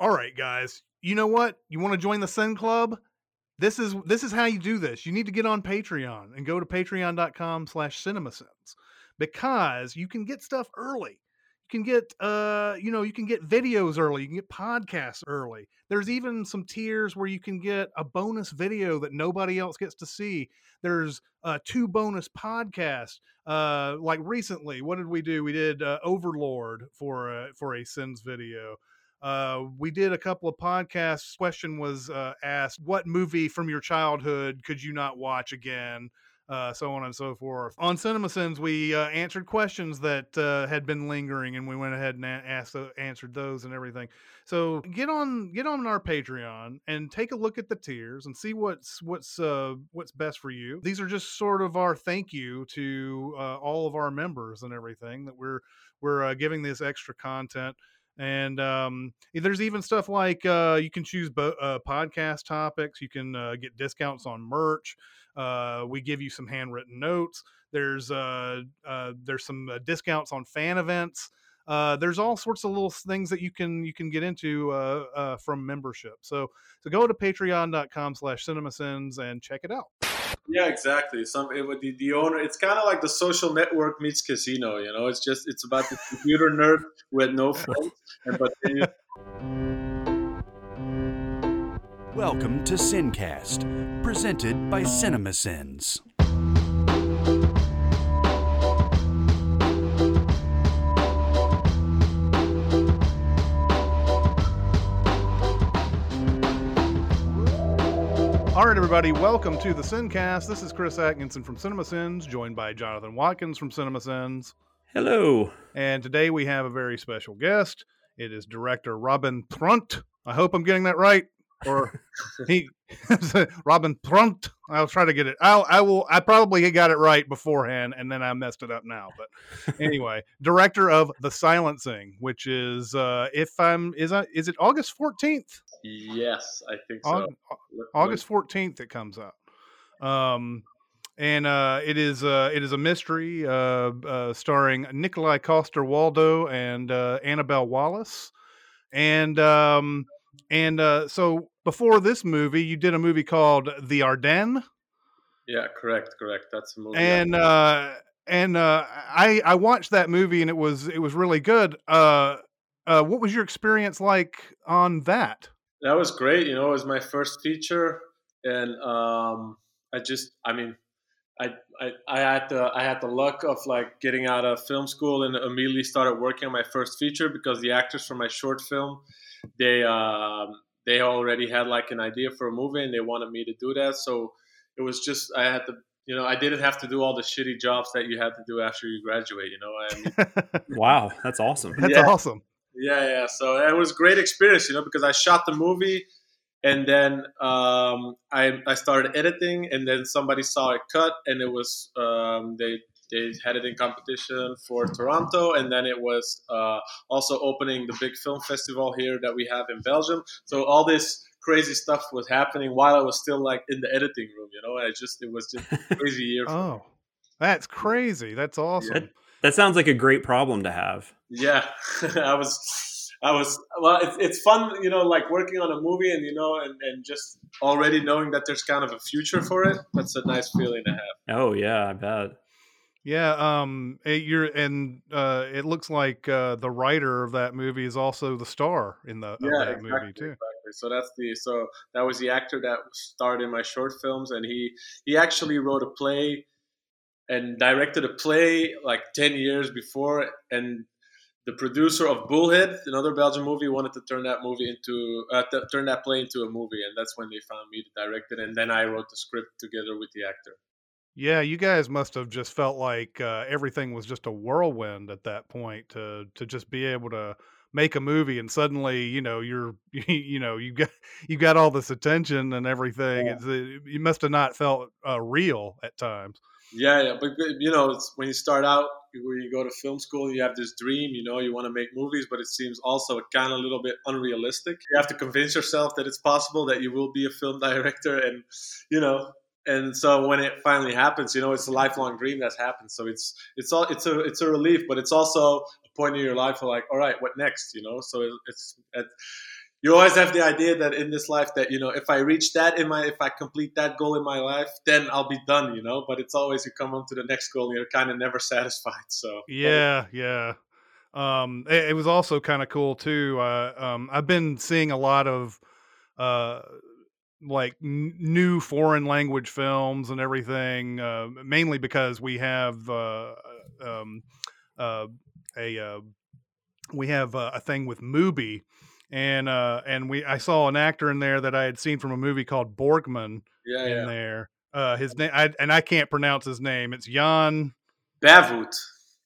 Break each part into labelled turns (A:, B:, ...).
A: All right, guys. You know what? You want to join the Sin Club? This is this is how you do this. You need to get on Patreon and go to patreon.com slash cinemasins because you can get stuff early. You can get uh, you know, you can get videos early, you can get podcasts early. There's even some tiers where you can get a bonus video that nobody else gets to see. There's uh two bonus podcasts. Uh like recently, what did we do? We did uh, Overlord for a, for a Sins video. Uh, we did a couple of podcasts. Question was uh, asked, "What movie from your childhood could you not watch again?" Uh, so on and so forth. On CinemaSins, we uh, answered questions that uh, had been lingering, and we went ahead and asked, uh, answered those and everything. So get on get on our Patreon and take a look at the tiers and see what's what's uh, what's best for you. These are just sort of our thank you to all of our members and everything that we're we're giving this extra content and um, there's even stuff like uh, you can choose bo- uh, podcast topics you can uh, get discounts on merch uh, we give you some handwritten notes there's uh, uh, there's some discounts on fan events there's all sorts of little things that you can you can get into from membership. So so go to patreon.com slash cinemasins and check it out
B: Yeah, exactly. Some it the, the owner. It's kind of like the social network meets casino. You know, it's just it's about the computer nerd with no phones, and but then you,
C: Welcome to Sincast, presented by CinemaSins.
A: All right, everybody, welcome to the Sincast. This is Chris Atkinson from CinemaSins, joined by Jonathan Watkins from CinemaSins.
D: Hello.
A: And today we have a very special guest. It is director Robin Trunt. I hope I'm getting that right. Or he, Robin Trunt. I'll try to get it. I'll, I will. I probably got it right beforehand, and then I messed it up now. But anyway, director of The Silencing, which is, uh, if I'm, is I, is it August 14th?
B: yes, I think so.
A: Aug- August fourteenth, it comes out. Um, and uh, it is uh, it is a mystery uh, uh, starring Nikolai Coster Waldau and uh, Annabelle Wallis, and um, and uh, so before this movie, you did a movie called The Ardennes,
B: Yeah, correct, correct. That's a movie.
A: and uh, and uh, I I watched that movie and it was it was really good. Uh, uh, what was your experience like on that?
B: that was great. You know, it was my first feature, and um, I just, I mean, I, I, I had the, I had the luck of like getting out of film school and immediately started working on my first feature because the actors from my short film, they, um, they already had like an idea for a movie and they wanted me to do that. So it was just, I had to, you know, I didn't have to do all the shitty jobs that you have to do after you graduate. You know, I mean,
D: Wow, that's awesome.
A: That's
B: Yeah.
A: awesome.
B: Yeah, yeah. So it was a great experience, you know, because I shot the movie and then um, I, I started editing and then somebody saw it cut and it was um, they they had it in competition for Toronto and then it was uh, also opening the big film festival here that we have in Belgium. So all this crazy stuff was happening while I was still like in the editing room, you know. I just it was just a crazy year. for me.
A: Oh, that's crazy. That's awesome.
D: That sounds like a great problem to have.
B: Yeah, I was, I was. Well, it's, it's fun, you know, like working on a movie and you know, and, and just already knowing that there's kind of a future for it. That's a nice feeling to have.
D: Oh yeah, I bet.
A: Yeah, um, it, you're and uh, it looks like uh, the writer of that movie is also the star in the of
B: Yeah,
A: that
B: exactly,
A: movie too.
B: exactly. So that's the so that was the actor that starred in my short films, and he he actually wrote a play and directed a play like ten years before, and the producer of Bullhead, another Belgian movie, wanted to turn that movie into uh, t- turn that play into a movie, and that's when they found me to direct it, and then I wrote the script together with the actor.
A: Yeah, you guys must have just felt like uh, everything was just a whirlwind at that point to to just be able to make a movie and suddenly you know you're you know you got you got all this attention and everything.
B: Yeah.
A: It's, uh, you must have not felt uh, real at times.
B: Yeah, yeah, but you know, it's when you start out, where you go to film school, you have this dream, you know, you want to make movies, but it seems also kind of a little bit unrealistic. You have to convince yourself that it's possible that you will be a film director, and you know, and so when it finally happens, you know, it's a lifelong dream that's happened. So it's it's all it's a it's a relief, but it's also a point in your life of like, all right, what next? You know, so it, it's it, you always have the idea that in this life that you know if I reach that in my if I complete that goal in my life, then I'll be done. You know, but it's always you come on to the next goal and you're kind of never satisfied. So
A: Yeah, yeah. Um, it, it was also kind of cool too. Uh, um, I've been seeing a lot of uh, like n- new foreign language films and everything, uh, mainly because we have uh, um, uh, a uh, we have uh, a thing with Mubi, and uh, and we I saw an actor in there that I had seen from a movie called Borgman
B: yeah,
A: in
B: yeah.
A: there. Uh, his name I, and I can't pronounce his name. It's Jan.
B: Bijvoet.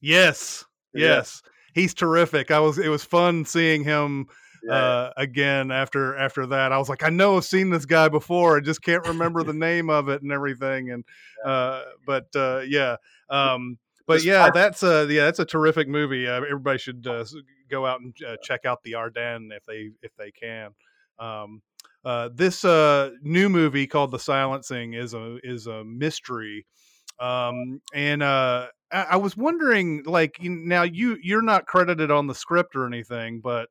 A: Yes,
B: Yeah.
A: yes, he's terrific. I was it was fun seeing him
B: Yeah,
A: uh, again after after that. I was like, I know I've seen this guy before. I just can't remember the name of it and everything. And uh, but uh, yeah, um, but yeah, that's a yeah, that's a terrific movie. Uh, everybody should uh, go out and uh, check out the Ardennes if they if they can. Um, uh, this uh, new movie called The Silencing is a is a mystery, um, and uh, I, I was wondering, like, now you you're not credited on the script or anything, but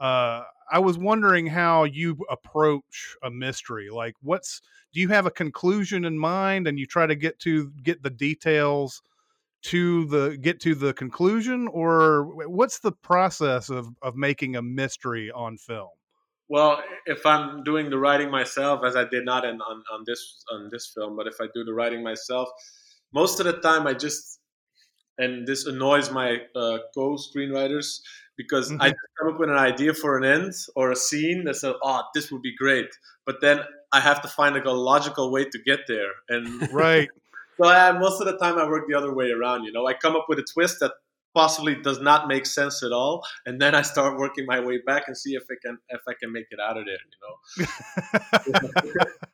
A: uh, I was wondering how you approach a mystery. Like, what's do you have a conclusion in mind, and you try to get to get the details to the get to the conclusion, or what's the process of of making a mystery on film?
B: Well, if I'm doing the writing myself, as I did not in, on, on this on this film, but if I do the writing myself, most of the time I just and this annoys my uh, co-screenwriters because I
A: Mhm.
B: just come up with an idea for an end or a scene that says, "Oh, this would be great," but then I have to find like a logical way to get there, and
A: Right.
B: so I, most of the time I work the other way around. You know, I come up with a twist that possibly does not make sense at all, and then I start working my way back and see if I can if I can make it out of there. You know.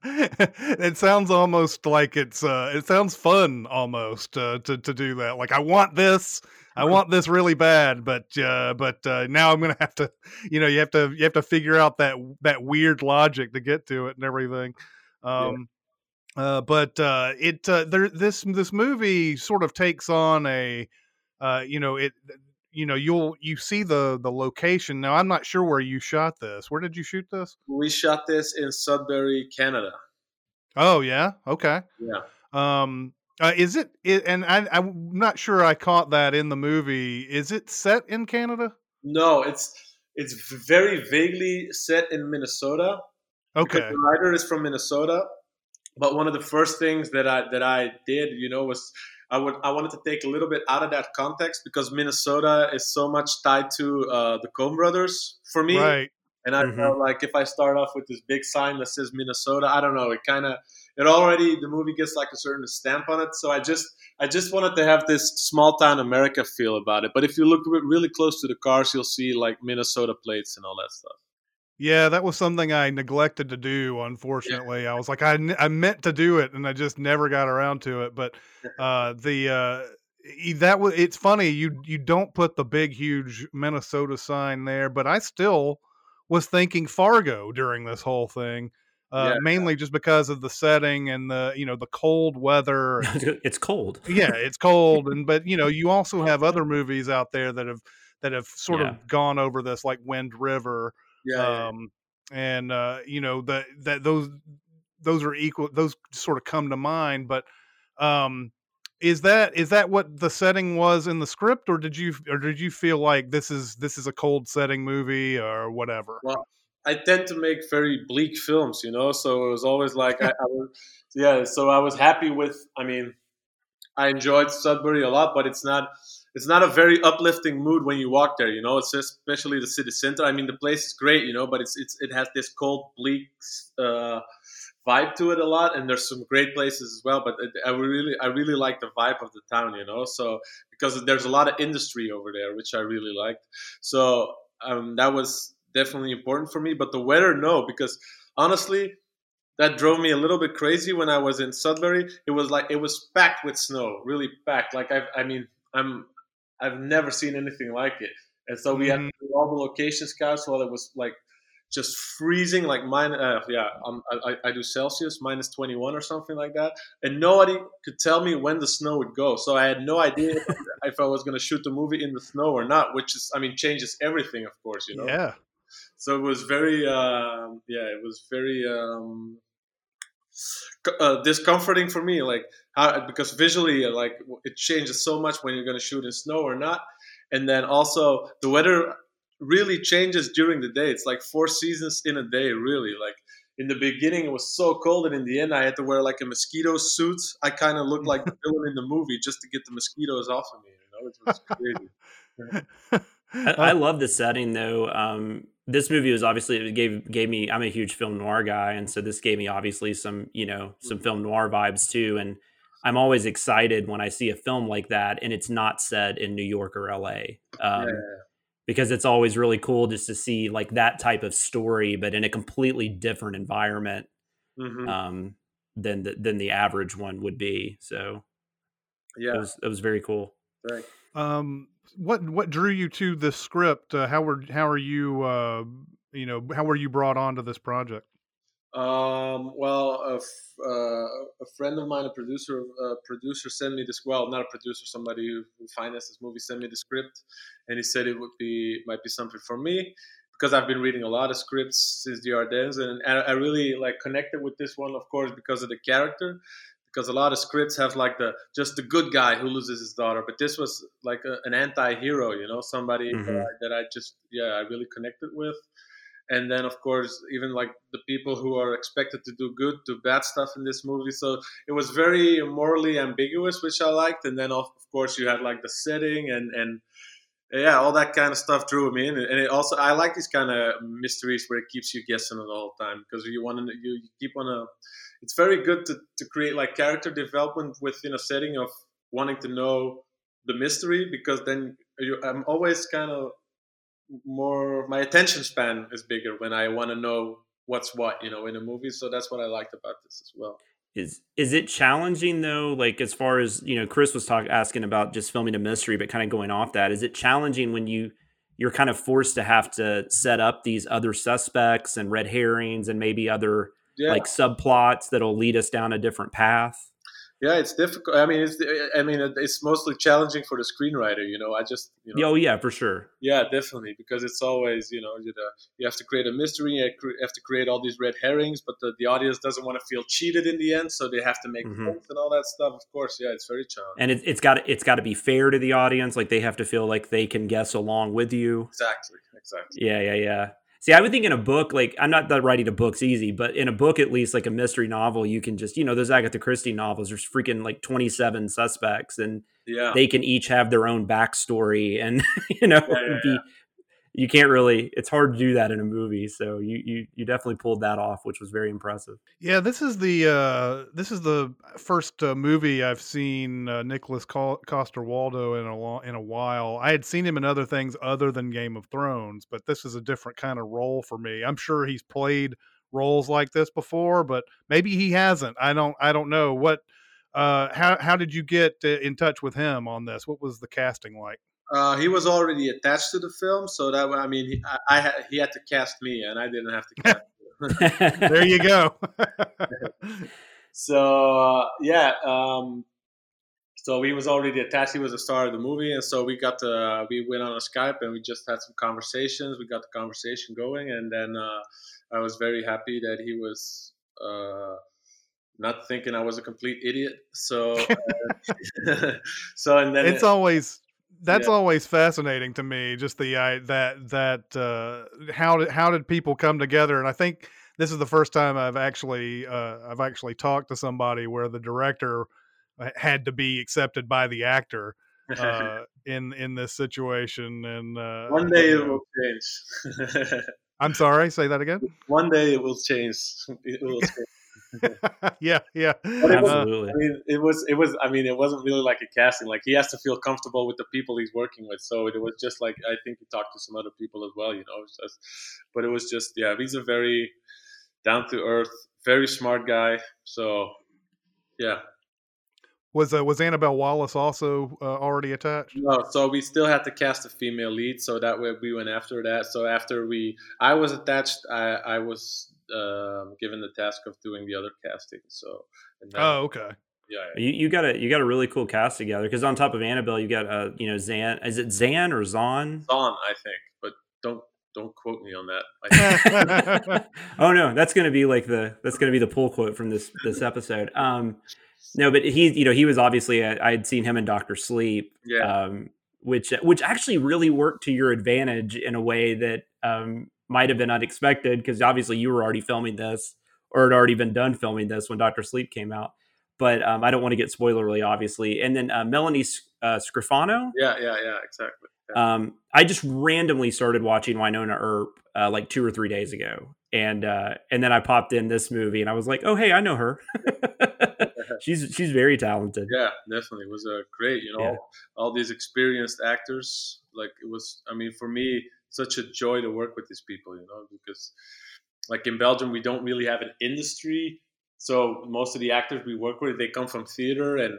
A: it sounds almost like it's uh it sounds fun almost uh, to to do that like i want this i want this really bad but uh but uh now i'm gonna have to you know you have to you have to figure out that that weird logic to get to it and everything um uh but uh it uh there this this movie sort of takes on a uh you know it you know you'll you see the the location now i'm not sure where you shot this where did you shoot this
B: We shot this in Sudbury, Canada.
A: Oh yeah, okay.
B: Yeah.
A: Um, uh, is it, it? And I, I'm not sure I caught that in the movie. Is it set in Canada?
B: No, it's it's very vaguely set in Minnesota.
A: Okay.
B: The writer is from Minnesota, but one of the first things that I that I did, you know, was I would I wanted to take a little bit out of that context because Minnesota is so much tied to uh, the Coen Brothers for me,
A: Right.
B: and I
D: Mhm.
B: felt like if I start off with this big sign that says Minnesota, I don't know, it kind of it already the movie gets like a certain stamp on it. So I just I just wanted to have this small town America feel about it. But if you look really close to the cars, you'll see like Minnesota plates and all that stuff.
A: Yeah, that was something I neglected to do. Unfortunately, I was like, I, I meant to do it, and I just never got around to it. But uh, the uh, that was it's funny you you don't put the big huge Minnesota sign there, but I still was thinking Fargo during this whole thing. Uh,
B: Yeah.
A: mainly just because of the setting and the you know the cold weather
D: it's cold.
A: yeah, it's cold, and but you know, you also have other movies out there that have that have sort
D: Yeah.
A: of gone over this, like Wind River,
B: Yeah, yeah,
A: um, and uh, you know that that those those are equal. Those sort of come to mind, but um, is that is that what the setting was in the script, or did you or did you feel like this is this is a cold setting movie or whatever?
B: Well, I tend to make very bleak films, you know. So it was always like, I, I was, yeah. So I was happy with. I mean, I enjoyed Sudbury a lot, but it's not. It's not a very uplifting mood when you walk there, you know. It's especially the city center. I mean, the place is great, you know, but it's it's it has this cold, bleak uh, vibe to it a lot, and there's some great places as well. But it, I really I really like the vibe of the town, you know. So because there's a lot of industry over there, which I really liked. So um, that was definitely important for me. But the weather, no, because honestly, that drove me a little bit crazy when I was in Sudbury. It was like it was packed with snow, really packed. Like I, I mean, I'm I've never seen anything like it. And so we had
A: Mhm.
B: to do all the location scouts while it was like just freezing, like mine. Uh, yeah, um, I, I- do Celsius minus 21 or something like that, and nobody could tell me when the snow would go. So I had no idea if, if I was going to shoot the movie in the snow or not, which is, I mean, changes everything, of course, you know.
A: Yeah,
B: so it was very um, yeah it was very um, uh, discomforting for me like how because visually like it changes so much when you're going to shoot in snow or not. And then also the weather really changes during the day. It's like four seasons in a day really. Like in the beginning it was so cold and in the end i had to wear like a mosquito suit. I kind of looked like the villain in the movie just to get the mosquitoes off of me you know? It was crazy.
D: I, I love the setting though. Um, this movie was obviously it gave gave me. I'm a huge film noir guy, and so this gave me obviously some you know some film noir vibes too. And I'm always excited when I see a film like that, and it's not set in New York or L.A. Um,
B: yeah.
D: Because it's always really cool just to see like that type of story, but in a completely different environment
B: Mhm.
D: um, than the, than the average one would be. So it
B: yeah
D: was it was very cool.
B: right.
A: Um, what what drew you to this script? Uh, how were how are you? Uh, you know, how were you brought onto this project?
B: Um, well, a, f- uh, a friend of mine, a producer, a producer, sent me this. Well, not a producer, somebody who, who financed this movie, sent me the script, and he said it would be might be something for me because I've been reading a lot of scripts since the Ardennes, and I, I really like connected with this one, of course, because of the character. Because a lot of scripts have like the just the good guy who loses his daughter, but this was like a, an anti-hero, you know, somebody that,
D: Mhm.
B: I, that I just yeah I really connected with. And then of course even like the people who are expected to do good do bad stuff in this movie. So it was very morally ambiguous which i liked. And then of of course you had like the setting and and yeah all that kind of stuff drew me in. And it also i like these kind of mysteries where it keeps you guessing the whole time because you want to you, you keep on a it's very good to, to create like character development within a setting of wanting to know the mystery because then you, i'm always kind of more my attention span is bigger when I want to know what's what, you know, in a movie. So that's what I liked about this as well.
D: Is is it challenging though? Like as far as you know, Chris was talking asking about just filming a mystery, but kind of going off that. Is it challenging when you you're kind of forced to have to set up these other suspects and red herrings and maybe other
B: Yeah,
D: like subplots that'll lead us down a different path?
B: yeah, it's difficult. I mean, it's I mean, it's mostly challenging for the screenwriter. You know, I just you know,
D: Oh yeah, for sure.
B: yeah, definitely because it's always you know you, know, you have to create a mystery, you have to create all these red herrings, but the, the audience doesn't want to feel cheated in the end, so they have to make
D: Mhm.
B: points and all that stuff. Of course, yeah, it's very challenging.
D: And it, it's got it's got to be fair to the audience. Like they have to feel like they can guess along with you.
B: Exactly, exactly.
D: Yeah, yeah, yeah. See, I would think in a book, like I'm not that writing a book's easy, but in a book at least, like a mystery novel, you can just, you know, those Agatha Christie novels, there's freaking like 27 suspects and
B: Yeah,
D: they can each have their own backstory and you know,
B: Yeah, yeah,
D: be, you can't really it's hard to do that in a movie. So you you you definitely pulled that off, which was very impressive.
A: Yeah, this is the uh, this is the first uh, movie I've seen uh, Nicholas Coster Waldau in a lo- in a while. I had seen him in other things other than Game of Thrones, but this is a different kind of role for me. I'm sure he's played roles like this before, but maybe he hasn't. I don't I don't know what. Uh, how how did you get uh, in touch with him on this? What was the casting like?
B: Uh, he was already attached to the film, so that I mean, he, I, I had, he had to cast me, and I didn't have to cast.
A: There you go.
B: so uh, yeah, um, so he was already attached. He was the star of the movie, and so we got the we went on a Skype and we just had some conversations. We got the conversation going, and then uh, I was very happy that he was. Uh, not thinking I was a complete idiot, so uh, so and then
A: it's always that's
B: Yeah.
A: always fascinating to me just the I that that uh how did how did people come together and i think this is the first time i've actually uh i've actually talked to somebody where the director uh, had to be accepted by the actor uh in in this situation and uh
B: one day it will change.
A: i'm sorry say that again
B: one day it will change. It will change.
A: yeah yeah
B: But it was-
D: Absolutely.
B: I mean, it was it was. I mean, it wasn't really like a casting. Like he has to feel comfortable with the people he's working with. So it was just like I think he talked to some other people as well. You know, it's just, but it was just yeah. He's a very down to earth, very smart guy. So yeah.
A: was uh, was annabelle wallis also uh, already attached
B: No, so we still had to cast a female lead. So that way we went after that. So after we, I was attached. I I was um, given the task of doing the other casting. So and then,
A: oh okay
B: yeah, yeah.
D: You, you got a you got a really cool cast together because on top of Annabelle, you got uh you know Zan is it Zan or Zan?
B: Zahn, I think, but don't don't quote me on that.
D: oh no, that's going to be like the that's going to be the pull quote from this this episode. Um, no, but he, you know, he was obviously I had seen him in Doctor Sleep,
B: yeah,
D: um, which which actually really worked to your advantage in a way that um, might have been unexpected because obviously you were already filming this or had already been done filming this when Doctor Sleep came out. But um, I don't want to get spoilerly, obviously. And then uh, Melanie uh, Scrofano.
B: Yeah, yeah, yeah, exactly.
D: Um, I just randomly started watching Wynonna Earp uh, like two or three days ago, and uh, and then I popped in this movie, and I was like, oh hey, I know her. she's she's very talented.
B: Yeah, definitely it was a uh, great. You know, yeah. all these experienced actors. Like it was. I mean, for me, such a joy to work with these people. You know, because like in Belgium, we don't really have an industry. So most of the actors we work with, they come from theater and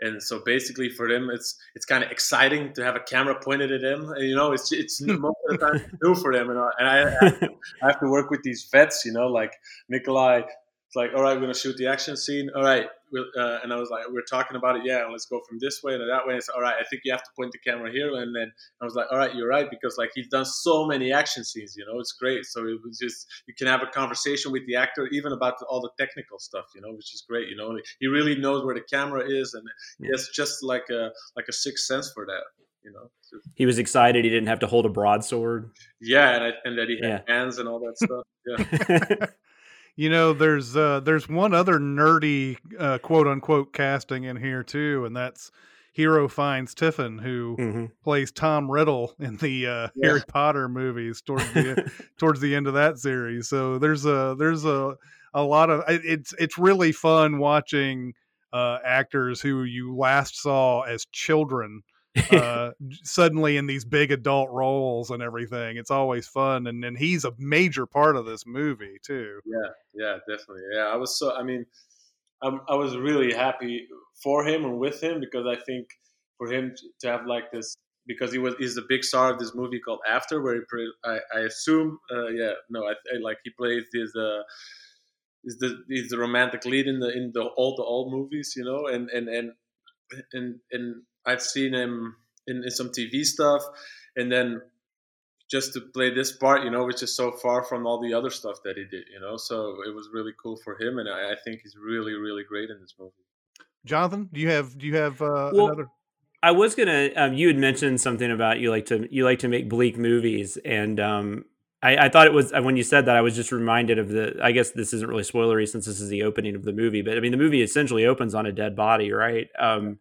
B: and so basically for them it's it's kind of exciting to have a camera pointed at them you know it's it's most of the time new for them and, I, and I, I have to work with these vets you know like Nikolai it's like, all right, we're gonna shoot the action scene. All right, uh, and I was like, we're talking about it. Yeah, let's go from this way to that way. And it's all right. I think you have to point the camera here. And then I was like, all right, you're right because like he's done so many action scenes. You know, it's great. So it was just you can have a conversation with the actor even about the, all the technical stuff. You know, which is great. You know, he really knows where the camera is, and yeah. it's just like a like a sixth sense for that. You know,
D: he was excited he didn't have to hold a broadsword.
B: Yeah, and, I, and that he had yeah. hands and all that stuff. Yeah.
A: You know, there's uh, there's one other nerdy uh, quote unquote casting in here too, and that's Hero Fiennes Tiffin, who mm-hmm. plays Tom Riddle in the uh, yeah. Harry Potter movies towards the towards the end of that series. So there's a there's a a lot of it's it's really fun watching uh, actors who you last saw as children uh, suddenly in these big adult roles and everything. It's always fun, and and he's a major part of this movie too.
B: Yeah, yeah, definitely. Yeah, I was so. I mean, I'm, I was really happy for him and with him because I think for him to have like this because he was he's the big star of this movie called After, where he I, I assume uh, yeah no I, I, like he plays this uh is the he's the romantic lead in the in the all the old movies you know and and and and and I've seen him in, in some TV stuff, and then just to play this part, you know, which is so far from all the other stuff that he did, you know. So it was really cool for him, and I, I think he's really, really great in this movie.
A: Jonathan, do you have do you have uh,
D: well,
A: another?
D: I was gonna. Um, you had mentioned something about you like to you like to make bleak movies, and um, I, I, thought it was when you said that I was just reminded of the. I guess this isn't really spoilery since this is the opening of the movie, but I mean the movie essentially opens on a dead body, right? Um,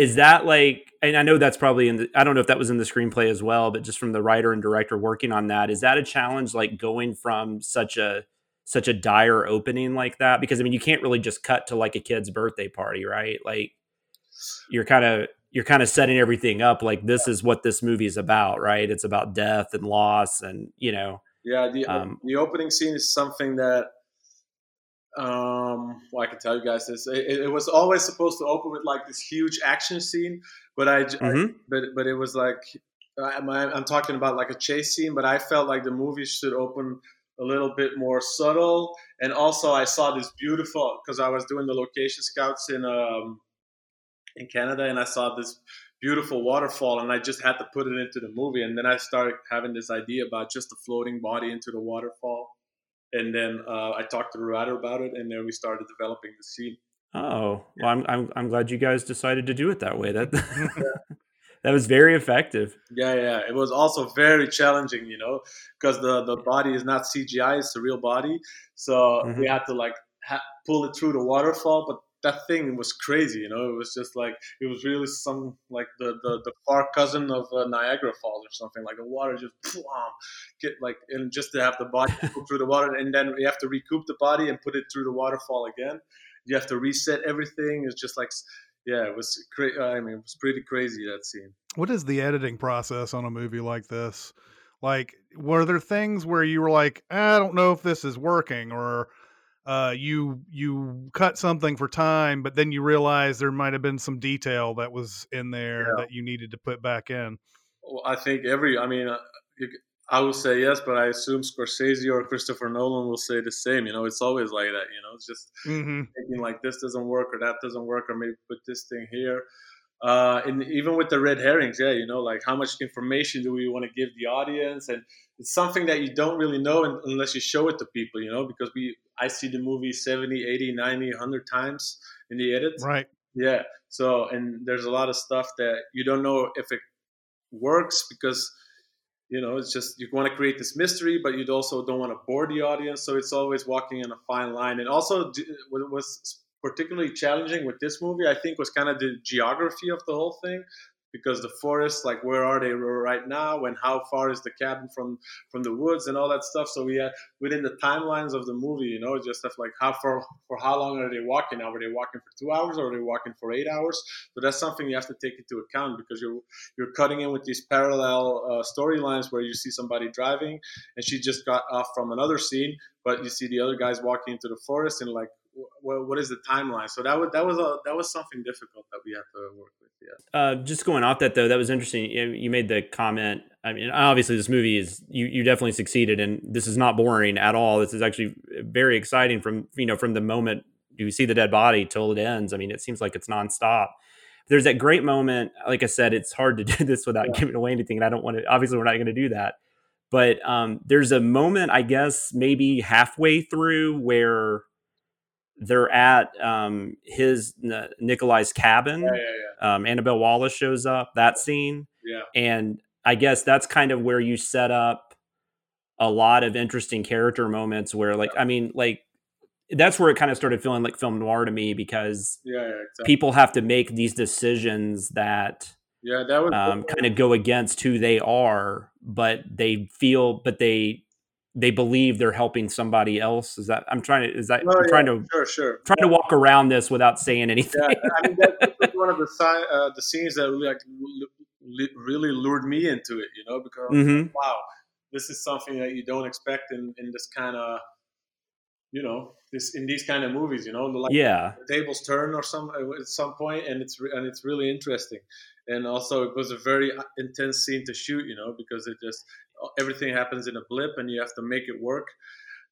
D: is that like and i know that's probably in the i don't know if that was in the screenplay as well but just from the writer and director working on that is that a challenge like going from such a such a dire opening like that? Because i mean you can't really just cut to like a kid's birthday party right? Like you're kind of you're kind of setting everything up like this is what this movie is about right? It's about death and loss and you know
B: yeah the, um, the opening scene is something that um well i can tell you guys this. It, it, was always supposed to open with like this huge action scene but i, mm-hmm. I but but it was like I'm, I'm talking about like a chase scene but i felt like the movie should open a little bit more subtle. And also i saw this beautiful because i was doing the location scouts in um in canada and i saw this beautiful waterfall and i just had to put it into the movie. And then i started having this idea about just a floating body into the waterfall and then uh, I talked to the writer about it, and then we started developing the scene.
D: Oh, well, I'm I'm I'm glad you guys decided to do it that way. That that was very effective.
B: Yeah, yeah. It was also very challenging, you know, because the the body is not CGI; it's a real body. So mm-hmm. we had to like ha- pull it through the waterfall, but that thing was crazy, you know. It was just like it was really some like the the, the far cousin of uh, Niagara Falls or something. Like the water just plum, get like and just to have the body go through the water, and then you have to recoup the body and put it through the waterfall again. You have to reset everything. It's just like yeah, it was crazy. I mean, it was pretty crazy that scene.
A: What is the editing process on a movie like this? Like, were there things where you were like, I don't know if this is working, or uh, you you cut something for time, but then you realize there might have been some detail that was in there yeah. that you needed to put back in.
B: Well, I think every, I mean, uh, I will say yes, but I assume Scorsese or Christopher Nolan will say the same. You know, it's always like that. You know, it's just mm-hmm. thinking like this doesn't work or that doesn't work or maybe put this thing here. uh, and even with the red herrings, yeah, you know, like how much information do we want to give the audience, and it's something that you don't really know unless you show it to people, you know, because we I see the movie 70, 80, 90, 100 times in the edit.
A: Right.
B: Yeah. So, and there's a lot of stuff that you don't know if it works because you know it's just you want to create this mystery but you also don't want to bore the audience so it's always walking in a fine line and also what was particularly challenging with this movie i think was kind of the geography of the whole thing because the forest like where are they right now and how far is the cabin from from the woods and all that stuff. So we had within the timelines of the movie you know just stuff like how far for how long are they walking? Now are they walking for two hours or are they walking for eight hours? So that's something you have to take into account because you're you're cutting in with these parallel uh, storylines where you see somebody driving and she just got off from another scene but you see the other guys walking into the forest and like what, what is the timeline? So that was that was a that was something difficult that we had to work with. Yeah.
D: Uh, just going off that though, that was interesting. You made the comment. I mean, obviously, this movie is you you definitely succeeded, and this is not boring at all. This is actually very exciting from you know from the moment you see the dead body till it ends. I mean, it seems like it's nonstop. There's that great moment. Like I said, it's hard to do this without yeah. giving away anything, and I don't want to. Obviously, we're not going to do that. But um, there's a moment, I guess, maybe halfway through where they're at um, his uh, Nikolai's cabin.
B: Yeah, yeah,
D: yeah. Um, Annabelle Wallis shows up. That scene.
B: Yeah.
D: And I guess that's kind of where you set up a lot of interesting character moments. Where, like, I mean, like that's where it kind of started feeling like film noir to me because
B: yeah, exactly.
D: people have to make these decisions that
B: yeah that would
D: um, kind of go against who they are, but they feel, but they they believe they're helping somebody else. Is that I'm trying to is that
B: oh,
D: I'm
B: yeah,
D: trying to
B: sure sure
D: trying
B: yeah.
D: to walk around this without saying anything.
B: Yeah, I mean that, was one of the uh, the scenes that really, like really lured me into it. You know, because
D: mm-hmm.
B: like, wow, this is something that you don't expect in in this kind of you know this in these kind of movies. You know, like
D: yeah,
B: the tables turn or some at some point, and it's and it's really interesting. And also, it was a very uh, intense scene to shoot. You know, because it just everything happens in a blip and you have to make it work.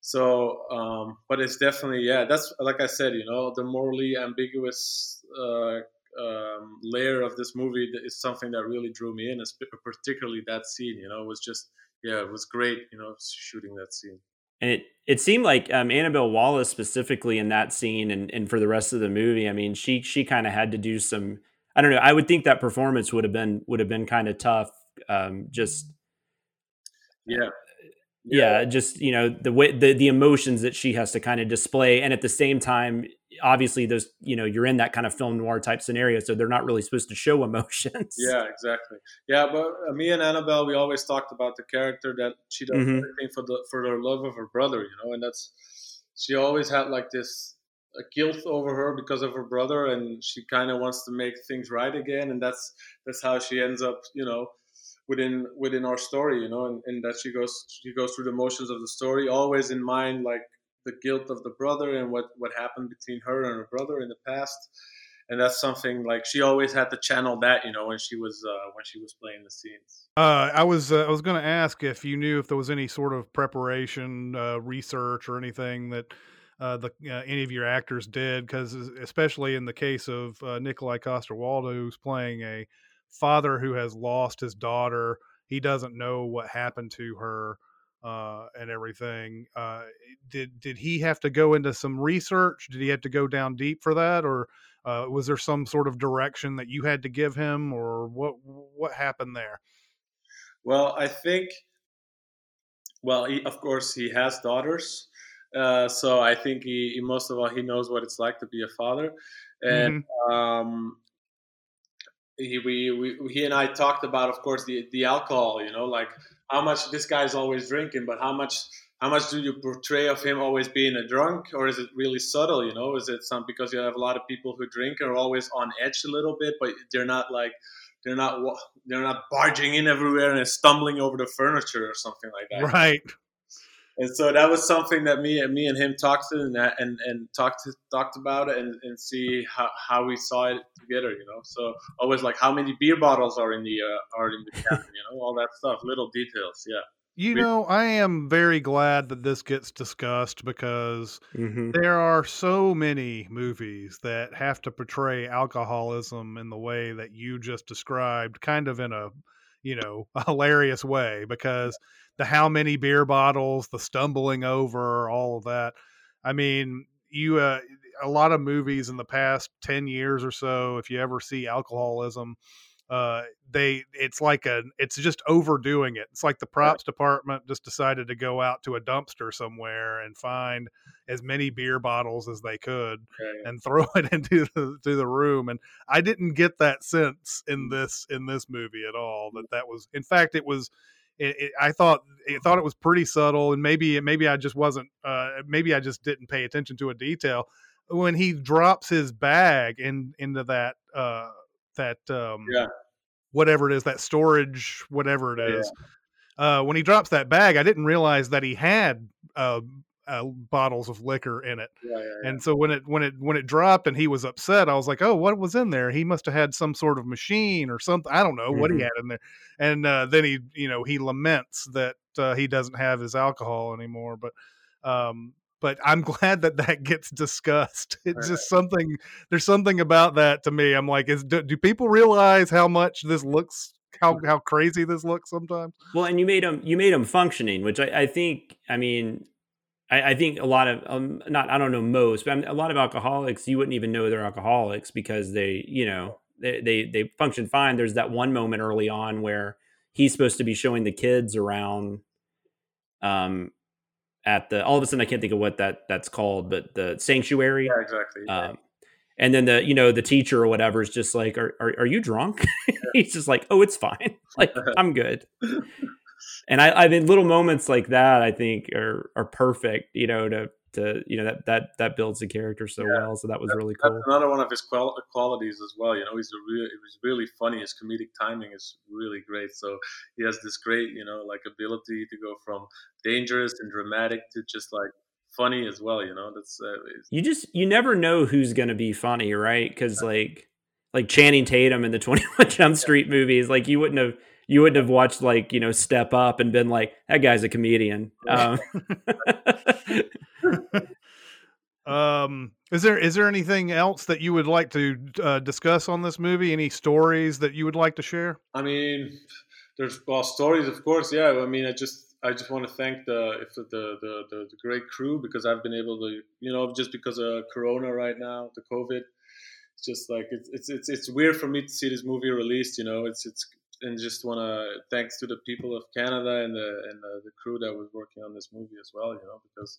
B: So um, but it's definitely yeah that's like i said you know the morally ambiguous uh, um, layer of this movie is something that really drew me in particularly that scene you know it was just yeah it was great you know shooting that scene.
D: And it it seemed like um, Annabelle Wallis specifically in that scene and, and for the rest of the movie I mean she she kind of had to do some I don't know I would think that performance would have been would have been kind of tough um, just
B: yeah.
D: yeah. just you know the way the, the emotions that she has to kind of display and at the same time obviously those you know you're in that kind of film noir type scenario so they're not really supposed to show emotions
B: yeah exactly yeah but uh, me and annabelle we always talked about the character that she does mm-hmm. everything for the for the love of her brother you know and that's she always had like this a guilt over her because of her brother and she kind of wants to make things right again and that's that's how she ends up you know within within our story you know and, and that she goes she goes through the motions of the story always in mind like the guilt of the brother and what what happened between her and her brother in the past. And that's something like she always had to channel that you know when she was uh, when she was playing the scenes.
A: Uh, i was uh, i was going to ask if you knew if there was any sort of preparation uh, research or anything that uh, the uh, any of your actors did because especially in the case of nikolai coster-waldau who's playing a father who has lost his daughter. He doesn't know what happened to her uh, and everything. Uh, did did he have to go into some research? Did he have to go down deep for that, or uh, was there some sort of direction that you had to give him, or what what happened there?
B: Well, I think. Well, he, of course, he has daughters, uh, so I think he, he, most of all he knows what it's like to be a father, and mm-hmm. um, he, we, we, he and I talked about, of course, the the alcohol. You know, like how much this guy's always drinking, but how much how much do you portray of him always being a drunk, or is it really subtle? You know, is it some because you have a lot of people who drink are always on edge a little bit, but they're not like they're not they're not barging in everywhere and stumbling over the furniture or something like that.
A: Right
B: and so that was something that me and me and him talked to and and, and talked to, talked about it and, and see how, how we saw it together you know? So always like how many beer bottles are in the uh, are in the cabin you know? All that stuff little details yeah.
A: You
B: We-
A: know, I am very glad that this gets discussed because
D: hmm
A: there are so many movies that have to portray alcoholism in the way that you just described, kind of in a, you know, a hilarious way because the how many beer bottles, the stumbling over, all of that. I mean, you uh, a lot of movies in the past 10 years or so if you ever see alcoholism uh they it's like a it's just overdoing it. It's like the props department just decided to go out to a dumpster somewhere and find as many beer bottles as they could and throw it into the, to the room and i didn't get that sense in this in this movie at all that that was in fact it was it, it, I thought I thought it was pretty subtle, and maybe maybe I just wasn't uh, maybe I just didn't pay attention to a detail when he drops his bag in into that uh, that um,
B: Yeah.
A: whatever it is that storage whatever it is. Yeah. Uh, when he drops that bag, I didn't realize that he had uh, uh, bottles of liquor in it.
B: yeah, yeah, yeah.
A: And so when it when it when it dropped and he was upset, I was like, "Oh, what was in there? He must have had some sort of machine or something. I don't know what he
D: Mhm.
A: had in there." And uh, then he, you know, he laments that uh, he doesn't have his alcohol anymore. But, um, but I'm glad that that gets discussed. It's just something. There's something about that to me. I'm like, is do, do people realize how much this looks? How how crazy this looks sometimes?
D: Well, and you made them you made them functioning, which I, I think. I mean, I, I think a lot of um, not I don't know most, but I mean, a lot of alcoholics you wouldn't even know they're alcoholics because they you know they, they they function fine. There's that one moment early on where he's supposed to be showing the kids around. Um, at the all of a sudden I can't think of what that that's called, but the sanctuary.
B: Yeah, exactly. yeah.
D: Um, and then the you know the teacher or whatever is just like, are are, are you drunk? He's just like, oh, it's fine. Like I'm good. And I, I think little moments like that, I think are are perfect. You know, to to you know that that that builds the character so well. So that was really
B: That's
D: cool.
B: another one of his qual- qualities as well. You know, he's a real. It was really funny. His comedic timing is really great. So he has this great, you know, like ability to go from dangerous and dramatic to just like funny as well. You know, that's uh,
D: You just you never know who's gonna be funny, right? Because like like Channing Tatum in the Twenty One Jump Street movies, like you wouldn't have you wouldn't have watched like you know Step Up and been like that guy's a comedian. Um,
A: Um, is there is there anything else that you would like to uh, discuss on this movie? Any stories that you would like to share?
B: I mean, there's well stories, of course. Yeah, I mean, I just I just want to thank the the the, the the great crew because I've been able to you know just because of Corona right now, the COVID. It's just like it's it's it's, it's weird for me to see this movie released. You know, it's it's and just want to thanks to the people of Canada and the and the, the crew that was working on this movie as well. You know, because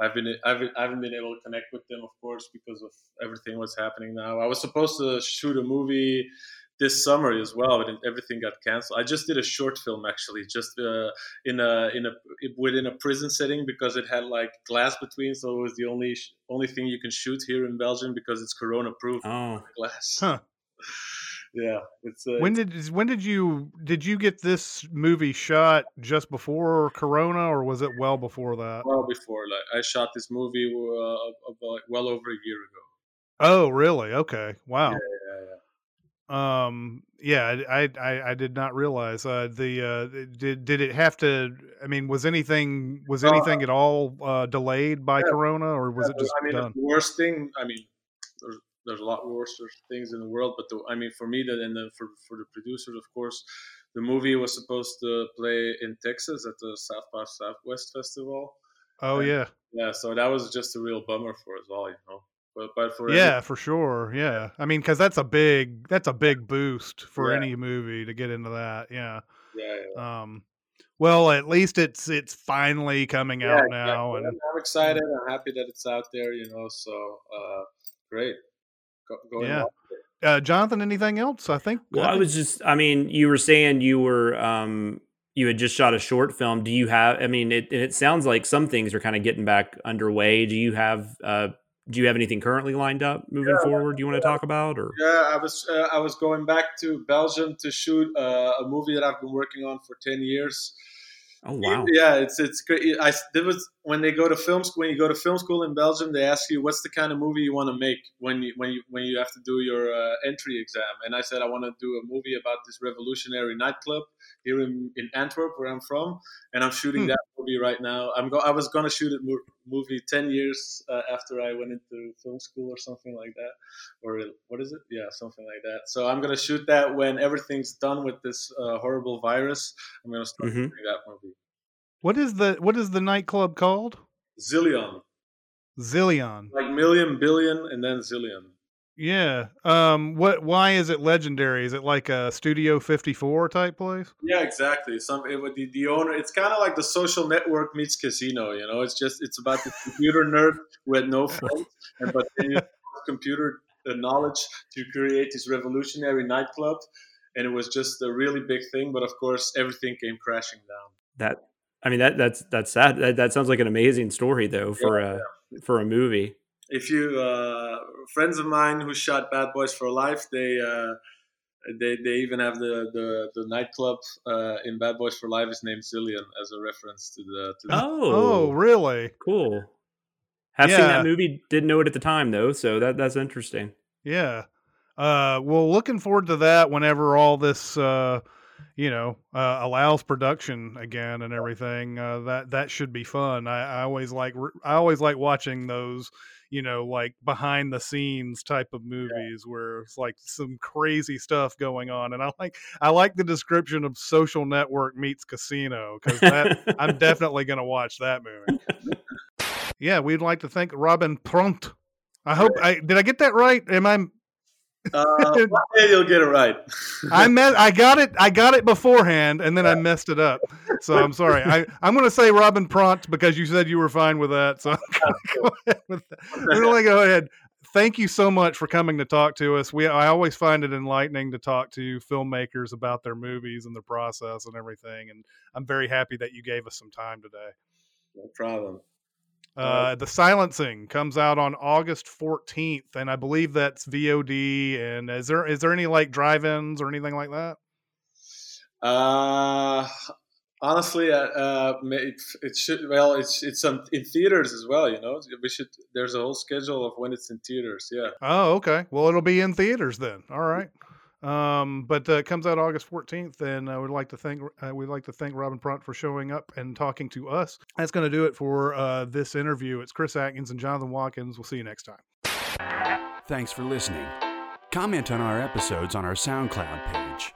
B: I've been I've I haven't been able to connect with them, of course, because of everything what's happening now. I was supposed to shoot a movie this summer as well, but everything got canceled. I just did a short film actually, just uh, in a in a within a prison setting because it had like glass between, so it was the only only thing you can shoot here in Belgium because it's Corona proof
D: oh,
B: glass.
A: Huh.
B: Yeah, it's uh,
A: When did when did you did you get this movie shot just before Corona or was it well before that?
B: well before like I shot this movie uh, about well over a year ago.
A: Oh, really? Okay. Wow.
B: Yeah, yeah, yeah.
A: Um. Yeah. I I- I I did not realize uh, the uh did did it have to? I mean, was anything was
B: Uh,
A: anything at all uh, delayed by
B: yeah.
A: Corona or was
B: Yeah,
A: it just
B: I mean,
A: done?
B: the worst thing. I mean, there's, a lot worse things in the world, but the, I mean, for me, that and then for for the producers, of course, the movie was supposed to play in Texas at the South by Southwest Festival.
A: Oh
B: and-
A: yeah.
B: Yeah, so that was just a real bummer for us all, you know. But but for
A: Yeah, for sure. Yeah. I mean, because that's a big that's a big boost for
B: Yeah.
A: any movie to get into that. Yeah.
B: yeah, yeah.
A: Um. Well, at least it's it's finally coming
B: Yeah,
A: out
B: exactly.
A: now, and
B: I'm I'm excited. I'm happy that it's out there, you know. So uh, great. Go, go and
A: Yeah.
B: watch it.
A: uh, Jonathan, anything else? I think.
D: well,
A: I
D: I was just. I mean, you were saying you were um you had just shot a short film. Do you have? I mean, it it sounds like some things are kind of getting back underway. Do you have uh do you have anything currently lined up moving
B: Yeah,
D: forward? You want to talk about or?
B: Yeah, I was uh, I was going back to Belgium to shoot uh, a movie that I've been working on for ten years.
D: Oh wow!
B: Yeah, it's it's great. I there was when they go to film school. When you go to film school in Belgium, they ask you what's the kind of movie you want to make when you when you when you have to do your uh, entry exam. And I said I want to do a movie about this revolutionary nightclub here in, in Antwerp, where I'm from, and I'm shooting
A: Hmm.
B: that movie right now. I'm go- I was gonna shoot a mo- movie ten years uh, after I went into film school or something like that, or what is it? Yeah, something like that. So I'm gonna shoot that when everything's done with this uh, horrible virus. I'm gonna start
D: Mhm.
B: shooting that movie.
A: What is the what is the nightclub called?
B: Zillion,
A: Zillion.
B: like million, billion, and then zillion.
A: Yeah. Um. What? Why is it legendary? Is it like a Studio 54 type place?
B: Yeah, exactly. Some it would the, the owner. It's kind of like the social network meets casino. You know, it's just it's about the computer nerd who had no friends, and but then you have computer uh, knowledge to create this revolutionary nightclub, and it was just a really big thing. But of course, everything came crashing down.
D: That I mean that that's that's sad. That, that sounds like an amazing story though for a for a movie.
B: If you uh, friends of mine who shot Bad Boys for Life, they. Uh, they, they even have the, the, the nightclub uh, in Bad Boys for Life is named Zillion as a reference to the to the
A: Oh,
D: Oh,
A: really?
D: cool. Have seen that movie. Didn't know it at the time though, so that that's interesting.
A: Yeah. Uh. Well, looking forward to that whenever all this, uh, you know, uh, allows production again and everything. Uh, that that should be fun. I, I always like I always like watching those. You know, like behind the scenes type of movies where it's like some crazy stuff going on, and I like I like the description of Social Network meets Casino because that I'm definitely going to watch that movie. Yeah, we'd like to thank Robin Pront. I hope I did. I get that right? Am I?
B: Uh, one day you'll get it right.
A: I met. I got it. I got it beforehand, and then I messed it up. So I'm sorry. I I'm going to say Robin Pront because you said you were fine with that. So I'm going to go ahead with that. I'm going to go ahead. Thank you so much for coming to talk to us. We I always find it enlightening to talk to filmmakers about their movies and the process and everything. And I'm very happy that you gave us some time today.
B: no problem.
A: Uh, the Silencing comes out on August 14th, and I believe that's VOD. And is there is there any like drive-ins or anything like that?
B: Uh, honestly, uh, uh, it, it should. Well, it's it's um, in theaters as well. You know, we should. There's a whole schedule of when it's in theaters. Yeah.
A: Oh, okay. Well, it'll be in theaters then. All right. Um, but uh, it comes out August 14th, and I would like to thank uh, we'd like to thank Robin Pront for showing up and talking to us. That's going to do it for uh, this interview. It's Chris Atkins and Jonathan Watkins. We'll see you next time.
C: Thanks for listening. Comment on our episodes on our SoundCloud page.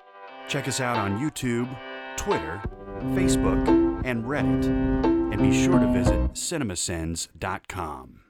C: Check us out on YouTube, Twitter, Facebook, and Reddit. And be sure to visit cinemasins.com.